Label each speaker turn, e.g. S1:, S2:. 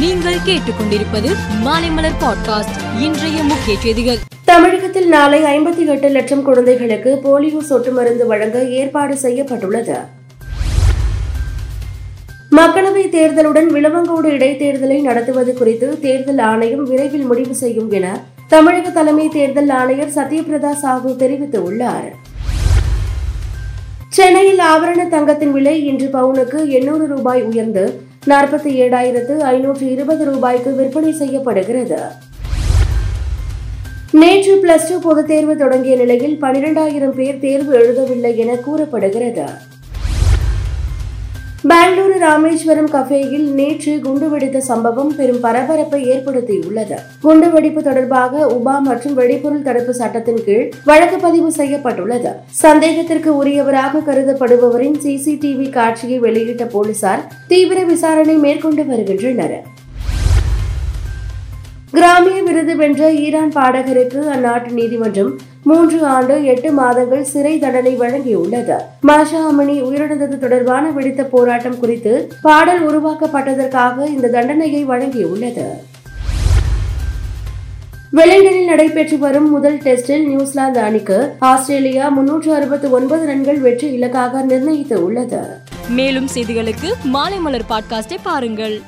S1: நீங்கள் கேட்டுக்கொண்டிருப்பது மாலைமலர் பாட்காஸ்ட். இன்றைய முக்கிய செய்திகள்.
S2: தமிழகத்தில் நாளை ஐம்பத்தி எட்டு லட்சம் குழந்தைகளுக்கு போலியோ சொட்டு மருந்து வழங்க ஏற்பாடு செய்யப்பட்டுள்ளது. மக்களவைத் தேர்தலுடன் விளவங்கோடு இடைத்தேர்தலை நடத்துவது குறித்து தேர்தல் ஆணையம் விரைவில் முடிவு செய்யும் என தமிழக தலைமை தேர்தல் ஆணையர் சத்யபிரதா சாஹூ தெரிவித்துள்ளார். சென்னையில் ஆபரண தங்கத்தின் விலை இன்று பவுனுக்கு எண்ணூறு ரூபாய் உயர்ந்து நாற்பத்தி ஏழாயிரத்து ஐநூற்று இருபது ரூபாய்க்கு விற்பனை செய்யப்படுகிறது. நேற்று பிளஸ் டூ பொதுத் தேர்வு தொடங்கிய நிலையில் பனிரெண்டாயிரம் பேர் தேர்வு எழுதவில்லை என கூறப்படுகிறது. பெங்களூரு ராமேஸ்வரம் கஃபேயில் நேற்று குண்டுவெடித்த சம்பவம் பெரும் பரபரப்பை ஏற்படுத்தியுள்ளது. குண்டுவெடிப்பு தொடர்பாக உபா மற்றும் வெடிபொருள் தடுப்பு சட்டத்தின் கீழ் வழக்கு பதிவு செய்யப்பட்டுள்ளது. சந்தேகத்திற்கு உரியவராக கருதப்படுபவரின் சிசிடிவி காட்சியை வெளியிட்ட போலீசார் தீவிர விசாரணை மேற்கொண்டு வருகின்றனர். கிராமிய விருது வென்ற ஈரான் பாடகருக்கு அந்நாட்டு நீதிமன்றம் மூன்று ஆண்டு எட்டு மாதங்கள் சிறை தண்டனை வழங்கியுள்ளது. மாஷா அமணி உயிரிழந்தது தொடர்பான வெடித்த போராட்டம் குறித்து பாடல் உருவாக்கப்பட்டதற்காக இந்த தண்டனையை வழங்கியுள்ளது. வெலிங்டனில் நடைபெற்று வரும் முதல் டெஸ்டில் நியூசிலாந்து அணிக்கு ஆஸ்திரேலியா முன்னூற்று அறுபத்தி ஒன்பது ரன்கள் வெற்றி இலக்காக நிர்ணயித்து உள்ளது.
S1: மேலும் செய்திகளுக்கு மாலை மலர் பாட்காஸ்டை பாருங்கள்.